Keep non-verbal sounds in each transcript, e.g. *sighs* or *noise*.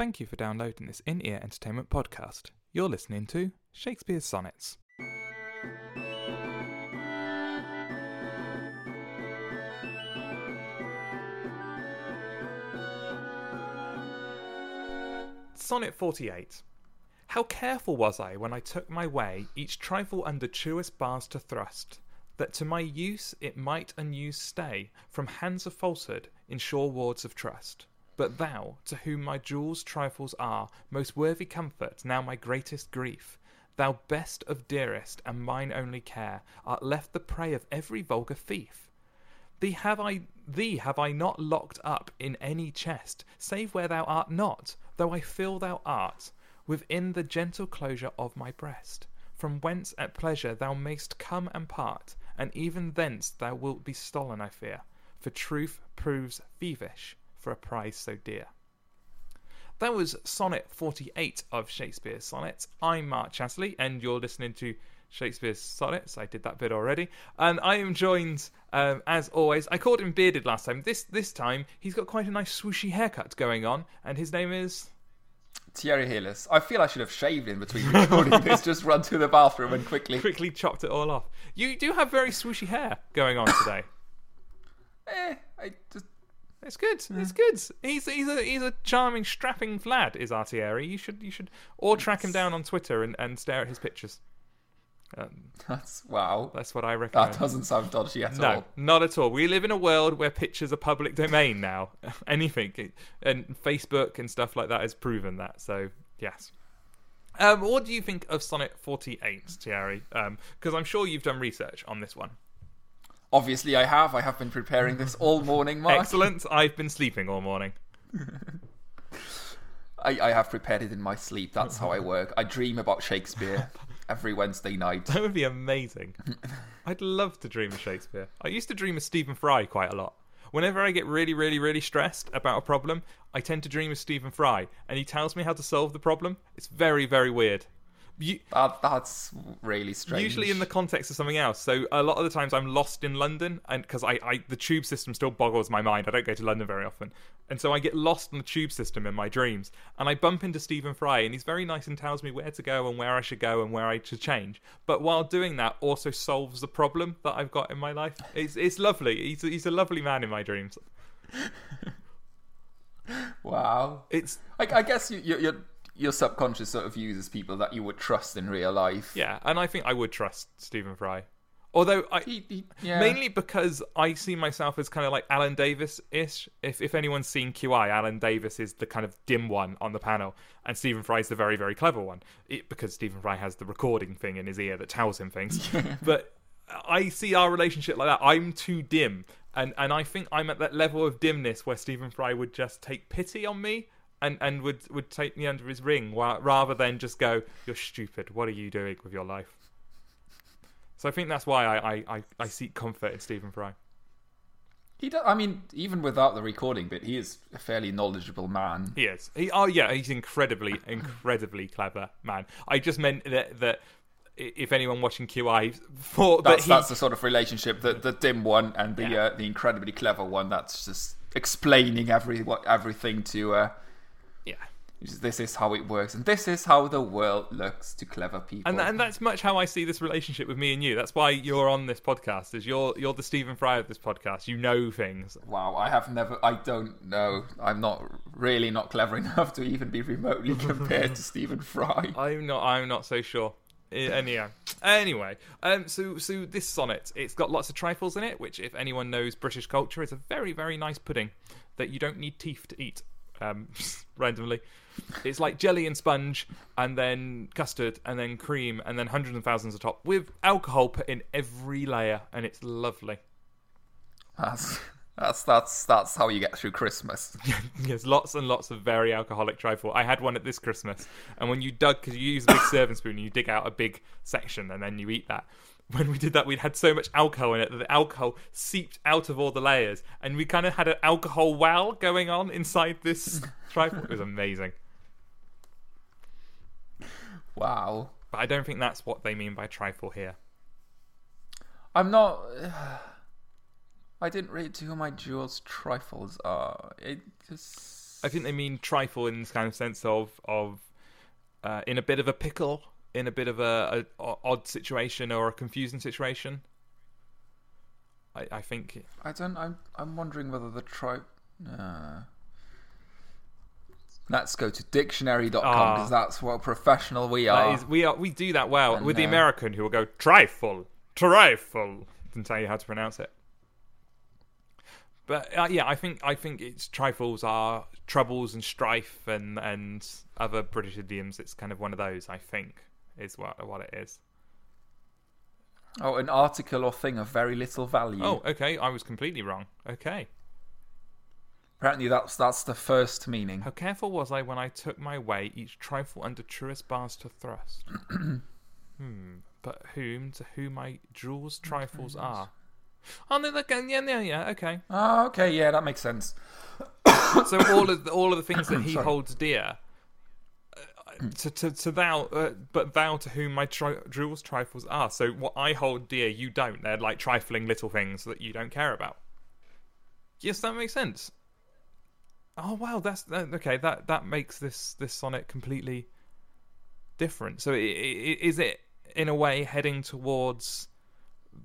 Thank you for downloading this in ear entertainment podcast. You're listening to Shakespeare's Sonnets. Sonnet 48. How careful was I when I took my way, each trifle under truest bars to thrust, that to my use it might unused stay from hands of falsehood in sure wards of trust. But thou, to whom my jewels trifles are, most worthy comfort, now my greatest grief, thou best of dearest and mine only care, art left the prey of every vulgar thief. Thee have I thee have I not locked up in any chest, save where thou art not, though I feel thou art, within the gentle closure of my breast, from whence at pleasure thou mayst come and part, and even thence thou wilt be stolen, I fear, for truth proves thievish for a prize so dear. That was Sonnet 48 of Shakespeare's Sonnets. I'm Mark Chatterley, and you're listening to Shakespeare's Sonnets. I did that bit already. And I am joined, um, as always, I called him bearded last time. This this time, he's got quite a nice swooshy haircut going on, and his name is... Thierry Hillis. I feel I should have shaved in between recording *laughs* this, just run to the bathroom and quickly... Quickly chopped it all off. You do have very swooshy hair going on today. *coughs* eh, I just... It's good. It's good. He's he's a he's a charming, strapping lad. Is Artieri? You should you should or track him down on Twitter and, and stare at his pictures. Um, *laughs* That's... Wow. that's what I recommend. That doesn't sound dodgy at no, all. not at all. We live in a world where pictures are public domain now. *laughs* Anything and Facebook and stuff like that has proven that. So yes. Um, what do you think of Sonnet 48, Thierry? Because I'm sure you've done research on this one. Obviously, I have. I have been preparing this all *laughs* morning, Mark. Excellent. I've been sleeping all morning. *laughs* I, I have prepared it in my sleep. That's how I *laughs* work. I dream about Shakespeare every Wednesday night. That would be amazing. I'd love to dream of Shakespeare. I used to dream of Stephen Fry quite a lot. Whenever I get really, really, really stressed about a problem, I tend to dream of Stephen Fry, and he tells me how to solve the problem. It's very, very weird. You, That, that's really strange. usually in the context of something else. So a lot of the times I'm lost in London, and because I, I the tube system still boggles my mind. I don't go to London very often, and so I get lost in the tube system in my dreams. And I bump into Stephen Fry, and he's very nice and tells me where to go and where I should go and where I should change. But while doing that, also solves the problem that I've got in my life. It's it's lovely. He's he's a lovely man in my dreams. *laughs* Wow. It's I, I guess you, you, your your subconscious sort of uses people that you would trust in real life. yeah, and I think I would trust Stephen Fry. Although I, He, he, yeah. Mainly because I see myself as kind of like Alan Davies ish. If if anyone's seen QI, Alan Davies is the kind of dim one on the panel, and Stephen Fry's the very very clever one. It, because Stephen Fry has the recording thing in his ear that tells him things. *laughs* but I see our relationship like that. I'm too dim, and and I think I'm at that level of dimness where Stephen Fry would just take pity on me. And, and would, would take me under his ring wa- rather than just go, You're stupid. What are you doing with your life? So I think that's why I, I, I, I seek comfort in Stephen Fry. He do, I mean, even without the recording bit, he is a fairly knowledgeable man. He is. He, oh yeah, he's incredibly, *laughs* incredibly clever man. I just meant that that if anyone watching QI thought That's that he, that's the sort of relationship that the dim one and the Yeah. uh, the incredibly clever one. That's just explaining every what everything to. Uh, yeah, this is how it works, and this is how the world looks to clever people. and and that's much how I see this relationship with me and you. That's why you're on this podcast. Is you're you're the Stephen Fry of this podcast. You know things. Wow, I have never. I don't know. I'm not really not clever *laughs* enough to even be remotely *laughs* compared to Stephen Fry. I'm not. I'm not so sure. Anyhow, anyway, um, so so this sonnet, it's got lots of trifles in it, which, if anyone knows British culture, is a very very nice pudding that you don't need teeth to eat. Um, *laughs* randomly, it's like jelly and sponge, and then custard, and then cream, and then hundreds and thousands of top with alcohol put in every layer, and it's lovely. That's that's that's that's how you get through Christmas. *laughs* There's lots and lots of very alcoholic trifle. I had one at this Christmas, and when you dug, because you use a big *coughs* serving spoon, and you dig out a big section, and then you eat that. When we did that, we'd had so much alcohol in it that the alcohol seeped out of all the layers, and we kind of had an alcohol well going on inside this *laughs* trifle. It was amazing, Wow. but I don't think that's what they mean by trifle here. I'm not. *sighs* I didn't read to who my jewels trifles are. It just I think they mean trifle in this kind of sense of of uh, in a bit of a pickle, in a bit of a, a odd situation or a confusing situation. I, I think I don't. I'm. I'm wondering whether the tri. Uh, let's go to dictionary.com Ah. because that's what professional we are. is, we are we do that well And, with the uh, American who will go trifle, trifle, and tell you how to pronounce it. But uh, yeah, I think I think it's trifles are troubles and strife and and other British idioms. It's kind of one of those. I think is what what it is. Oh, an article or thing of very little value. Oh, okay. I was completely wrong. Okay. Apparently, that's that's the first meaning. How careful was I when I took my way, each trifle under truest bars to thrust? *clears throat* hmm. But whom to whom my jewels trifles are? Oh no, look, yeah, yeah, yeah. Okay. Oh, okay, yeah, that makes sense. So all of the, all of the things that *coughs* he holds dear. Uh, To, to, to thou, uh, but thou to whom my tri- jewels trifles are. So what I hold dear, you don't. They're like trifling little things that you don't care about. Yes, that makes sense. Oh wow, that's that, okay. That that makes this this sonnet completely different. So i- i- is it in a way heading towards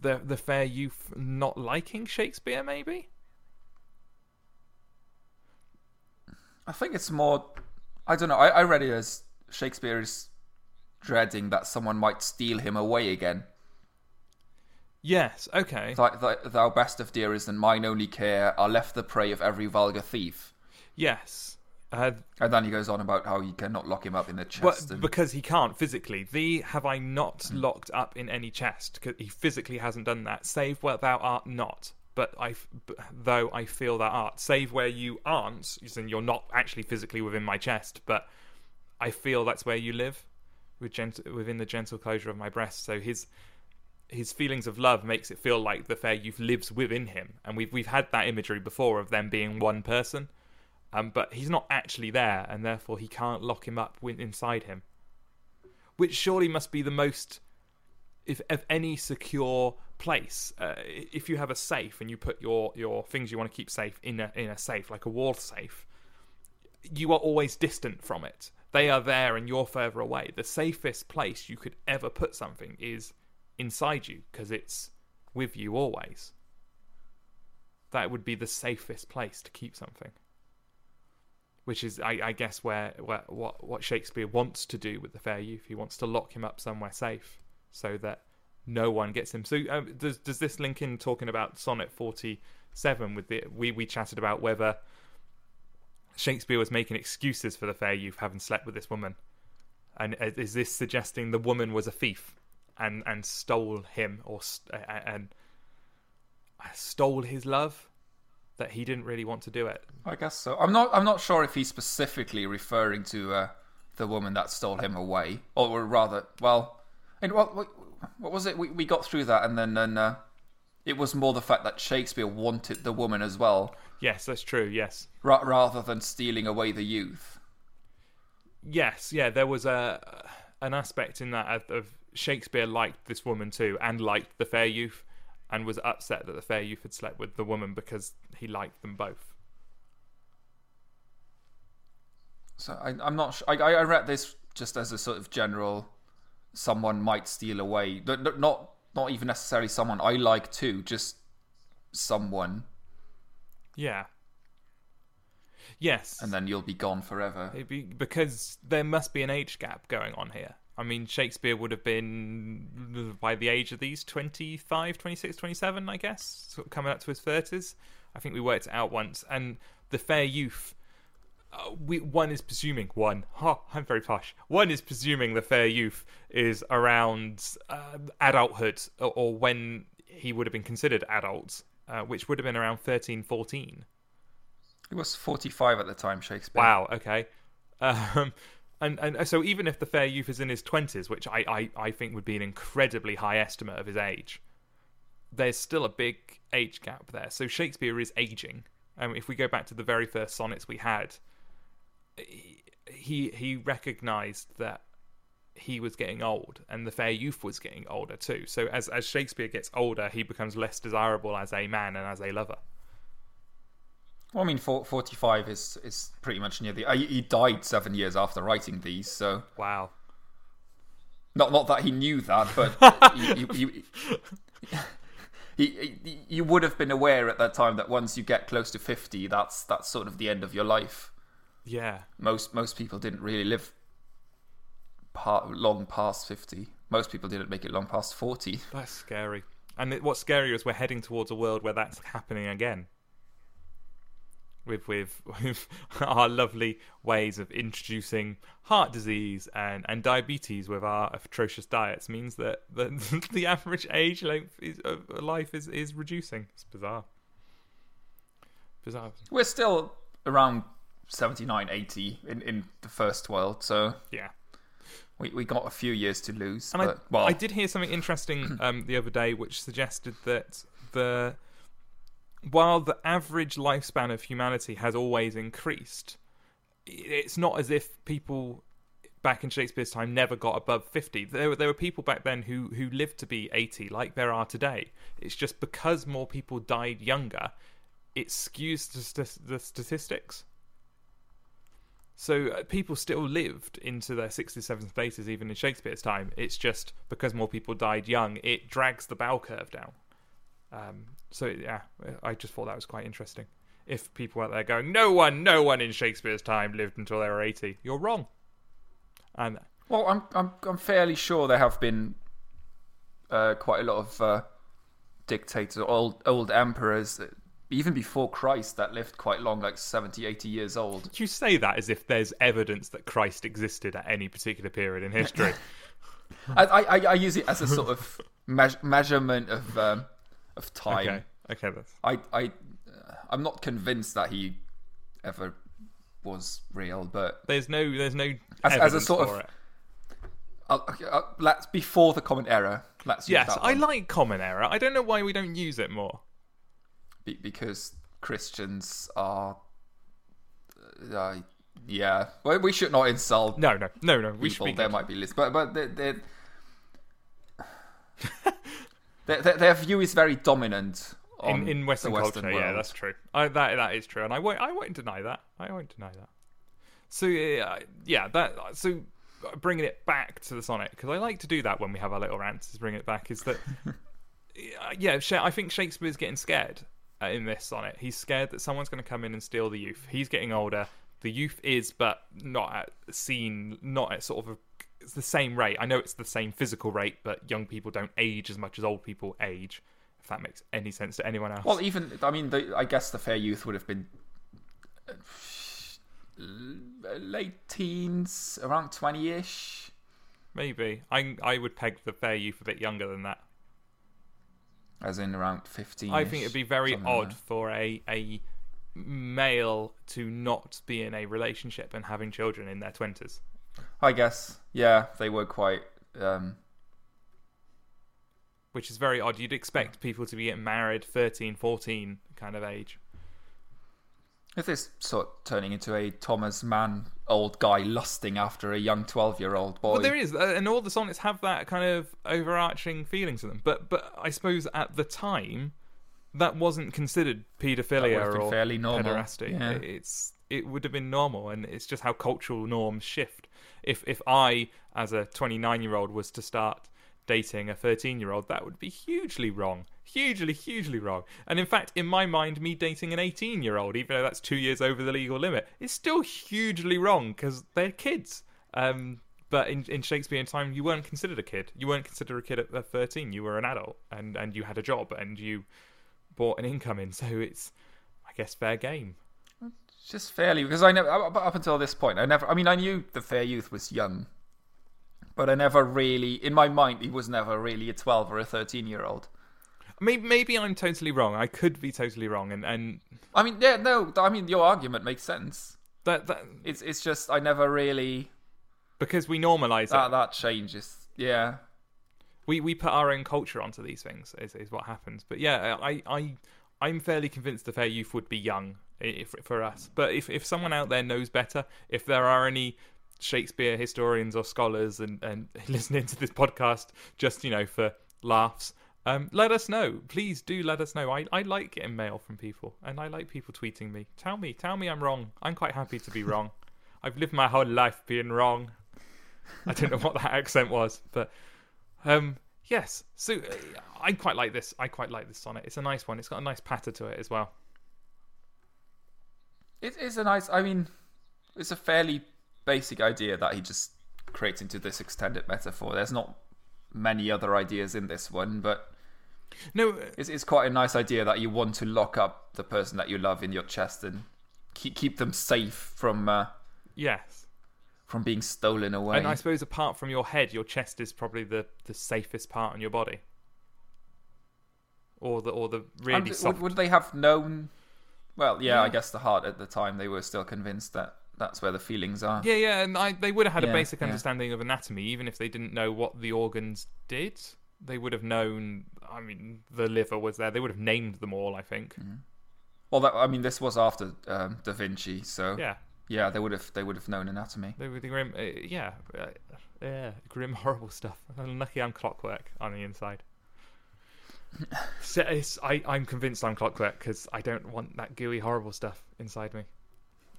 the the fair youth not liking Shakespeare? Maybe. I think it's more. I don't know. I, I read it as Shakespeare is dreading that someone might steal him away again. Yes. Okay. Th- th- thou best of dearest and mine only care are left the prey of every vulgar thief. Yes. Uh, And then he goes on about how you cannot lock him up in the chest. and, because he can't physically. Thee have I not locked up in any chest. 'cause he physically hasn't done that. Save where thou art not. But I, though I feel thou art. Save where you aren't. in you're not actually physically within my chest, but I feel that's where you live, with gent- within the gentle closure of my breast. So his his feelings of love makes it feel like the fair youth lives within him, and we've we've had that imagery before of them being one person. Um, but he's not actually there, and therefore he can't lock him up inside him. Which surely must be the most, if of any secure place. Uh, if you have a safe and you put your, your things you want to keep safe in a in a safe, like a wall safe, you are always distant from it. They are there, and you're further away. The safest place you could ever put something is inside you, because it's with you always. That would be the safest place to keep something which is I, I guess where, where what what Shakespeare wants to do with the fair youth. He wants to lock him up somewhere safe so that no one gets him. So um, does does this link in talking about Sonnet forty seven with the we we chatted about whether Shakespeare was making excuses for the fair youth having slept with this woman, and is this suggesting the woman was a thief and and stole him or st- and uh, stole his love that he didn't really want to do it I guess so. I'm not. I'm not sure if he's specifically referring to uh, the woman that stole him away, or rather, well, and what what, what was it? We we got through that, and then then uh, it was more the fact that Shakespeare wanted the woman as well, Yes, that's true. Yes, ra- rather than stealing away the youth. yes, yeah. There was a an aspect in that of, of Shakespeare liked this woman too, and liked the fair youth, and was upset that the fair youth had slept with the woman because he liked them both. So I, I'm not. Sh- I I read this just as a sort of general. Someone might steal away. Not not even necessarily someone I like too. Just someone, Yeah. Yes, and then you'll be gone forever. It'd be, because there must be an age gap going on here. I mean, Shakespeare would have been by the age of these 25, 26, 27, I guess, sort of coming up to his 30s. I think we worked it out once. And the fair youth, uh, we, one is presuming, one, ha, I'm very posh, one is presuming the fair youth is around uh, adulthood or, or when he would have been considered adult, uh, which would have been around 13, 14. He was 45 at the time, Shakespeare. Wow. Okay. Um, and and so even if the fair youth is in his twenties, which I, I I think would be an incredibly high estimate of his age, there's still a big age gap there. So Shakespeare is aging. Um, if we go back to the very first sonnets we had, he he, recognised that he was getting old, and the fair youth was getting older too. So as as Shakespeare gets older, he becomes less desirable as a man and as a lover. Well, I mean, for, 45 is is pretty much near the. Uh, he died seven years after writing these, so Wow. not not that he knew that, but you, you, you, you would have been aware at that time that once you get close to 50, that's that's sort of the end of your life. Yeah. Most most people didn't really live pa long past 50. Most people didn't make it long past 40. *laughs* That's scary. And it, what's scarier is we're heading towards a world where that's happening again. With with *laughs* with our lovely ways of introducing heart disease and, and diabetes with our atrocious diets means that *laughs* the, the average age length is, of life is, is reducing. It's bizarre. Bizarre. We're still around 79, 80 in, in the first world, so Yeah. we, we got a few years to lose. And but, I, well, I did hear something interesting *clears throat* um, the other day, which suggested that the while the average lifespan of humanity has always increased, it's not as if people back in Shakespeare's time never got above fifty. There were there were people back then who who lived to be eighty, like there are today. It's just because more people died younger, it skews the, st- the statistics. So uh, people still lived into their 60s, 70s, 80s, even in Shakespeare's time. It's just because more people died young, it drags the bell curve down. Um, so yeah, I just thought that was quite interesting. If people out there going, no one, no one in Shakespeare's time lived until they were 80, you're wrong. And Well, I'm I'm I'm fairly sure there have been uh, quite a lot of uh, dictators, old old emperors, that- even before Christ, that lived quite long, like 70, 80 years old. you say that as if there's evidence that Christ existed at any particular period in history. *laughs* I, I I use it as a sort of me- measurement of um, of time. okay, okay, that's I I uh, I'm not convinced that he ever was real, but there's no there's no As- as a sort of- it. I'll, okay, uh, let's before the common era. Let's use Yes, I like Common Era. I don't know why we don't use it more. Be- because Christians are. Uh, yeah, well, we should not insult No, no, no, no. We should people. There good. might be lists, but but they they *laughs* their, their, their view is very dominant on in, in Western, Western culture. world. Yeah, that's true. I, that that is true, and I won't I won't deny that. I won't deny that. So uh, yeah, that so uh, bringing it back to the sonnet because I like to do that when we have our little rants. Is bring it back is that uh, *laughs* yeah, I think Shakespeare's getting scared uh, in this sonnet. He's scared that someone's going to come in and steal the youth. He's getting older. The youth is, but not at seen, not at sort of a, it's the same rate. I know it's the same physical rate, but young people don't age as much as old people age. If that makes any sense to anyone else. Well, even I mean, the, I guess the fair youth would have been uh, late teens, around twenty-ish. Maybe I I would peg the fair youth a bit younger than that. As in around fifteen. I think it'd be very odd for a a male to not be in a relationship and having children in their twenties. I guess, yeah, they were quite. Um, which is very odd. You'd expect people to be getting married 13, 14 kind of age. If this sort of turning into a Thomas Mann old guy lusting after a young twelve-year-old boy. Well, there is, uh, and all the sonnets have that kind of overarching feeling to them. But but I suppose at the time, that wasn't considered paedophilia That would have been or fairly normal, pederasty. yeah. It's it would have been normal, and it's just how cultural norms shift. If if I, as a 29 year old, was to start dating a 13 year old, that would be hugely wrong. Hugely, hugely wrong. And in fact, in my mind, me dating an 18 year old, even though that's two years over the legal limit, is still hugely wrong because they're kids. Um, but in, in Shakespearean time, you weren't considered a kid. You weren't considered a kid at at 13. You were an adult and, and you had a job and you brought an income in. *laughs* So it's, I guess, fair game. just fairly because I never up up until this point I never I mean I knew the fair youth was young but I never really in my mind he was never really a 12 or a 13 year old Maybe, maybe I'm totally wrong. I could be totally wrong. And, and I mean yeah no I mean your argument makes sense that, that it's it's just I never really because we normalize that it. that changes yeah we we put our own culture onto these things is, is what happens but yeah i i i'm fairly convinced the fair youth would be young if, for us but if if someone out there knows better if there are any shakespeare historians or scholars and and *laughs* listening to this podcast just you know for laughs Um, let us know. Please do let us know. I, I like getting mail from people, and I like people tweeting me. Tell me, tell me I'm wrong. I'm quite happy to be *laughs* wrong. I've lived my whole life being wrong. I don't know what that *laughs* accent was, but um, yes. So uh, I quite like this. I quite like this sonnet. It's a nice one. It's got a nice patter to it as well. It is a nice. I mean, it's a fairly basic idea that he just creates into this extended metaphor. There's not many other ideas in this one, but No, it's, it's quite a nice idea that you want to lock up the person that you love in your chest and keep keep them safe from uh, yes. from being stolen away. And I suppose apart from your head, your chest is probably the, the safest part on your body. Or the or the really And soft. would, would they have known? Well, yeah, I guess the heart at the time they were still convinced that that's where the feelings are. Yeah, yeah, and I, they would have had a basic yeah. understanding of anatomy, even if they didn't know what the organs did. They would have known. I mean, the liver was there. They would have named them all. I think. Mm. Well, that, I mean, this was after um, Da Vinci, so yeah. Yeah, they would have they would have known anatomy. they were the grim. Uh, yeah, uh, yeah, grim, *laughs* horrible stuff. I'm lucky I'm clockwork on the inside. *laughs* so it's, I, I'm convinced I'm clockwork because I don't want that gooey, horrible stuff inside me.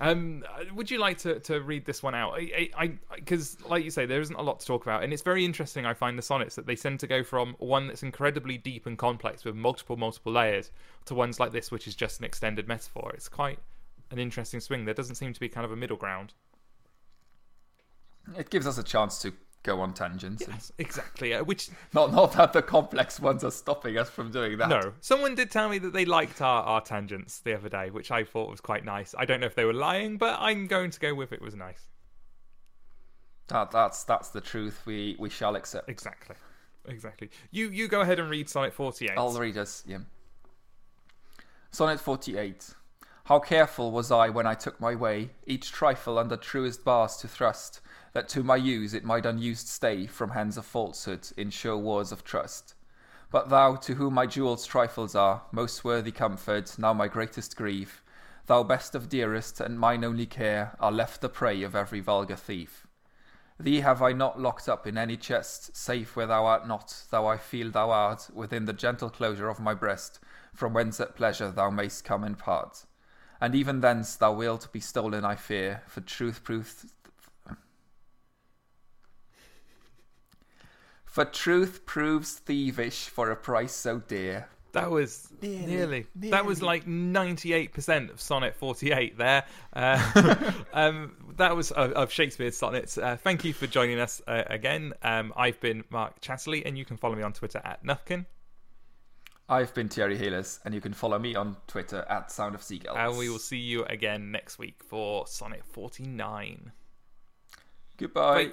Um, uh, would you like to, to read this one out? I because, like you say, there isn't a lot to talk about, and it's very interesting. I find the sonnets that they tend to go from one that's incredibly deep and complex with multiple, multiple layers to ones like this, which is just an extended metaphor. It's quite an interesting swing. There doesn't seem to be kind of a middle ground. It gives us a chance to go on tangents. and- Yes, exactly. Uh, which Not not that the complex ones are stopping us from doing that. no, someone did tell me that they liked our, our tangents the other day, which I thought was quite nice. I don't know if they were lying, but I'm going to go with it was nice. That, that's that's the truth. We we shall accept. Exactly, exactly. You you go ahead and read Sonnet 48. I'll read us. Yeah. Sonnet forty eight. How careful was I when I took my way, each trifle under truest bars to thrust, that to my use it might unused stay from hands of falsehood in sure wars of trust. But thou, to whom my jewels trifles are, most worthy comfort, now my greatest grief, thou best of dearest, and mine only care, are left the prey of every vulgar thief. Thee have I not locked up in any chest, safe where thou art not, though I feel thou art within the gentle closure of my breast, from whence at pleasure thou mayst come and part. And even thence thou wilt be stolen, I fear, for truth proves. For truth proves thievish for a price so dear. That was nearly. That was like 98% of Sonnet 48 there. Uh, *laughs* um, that was of, of Shakespeare's sonnets. Uh, thank you for joining us uh, again. Um, I've been Mark Chatterley, and you can follow me on Twitter at Nufkin. I've been Thierry Helis, and you can follow me on Twitter at Sound of Seagulls. And we will see you again next week for Sonnet 49. Goodbye. Bye.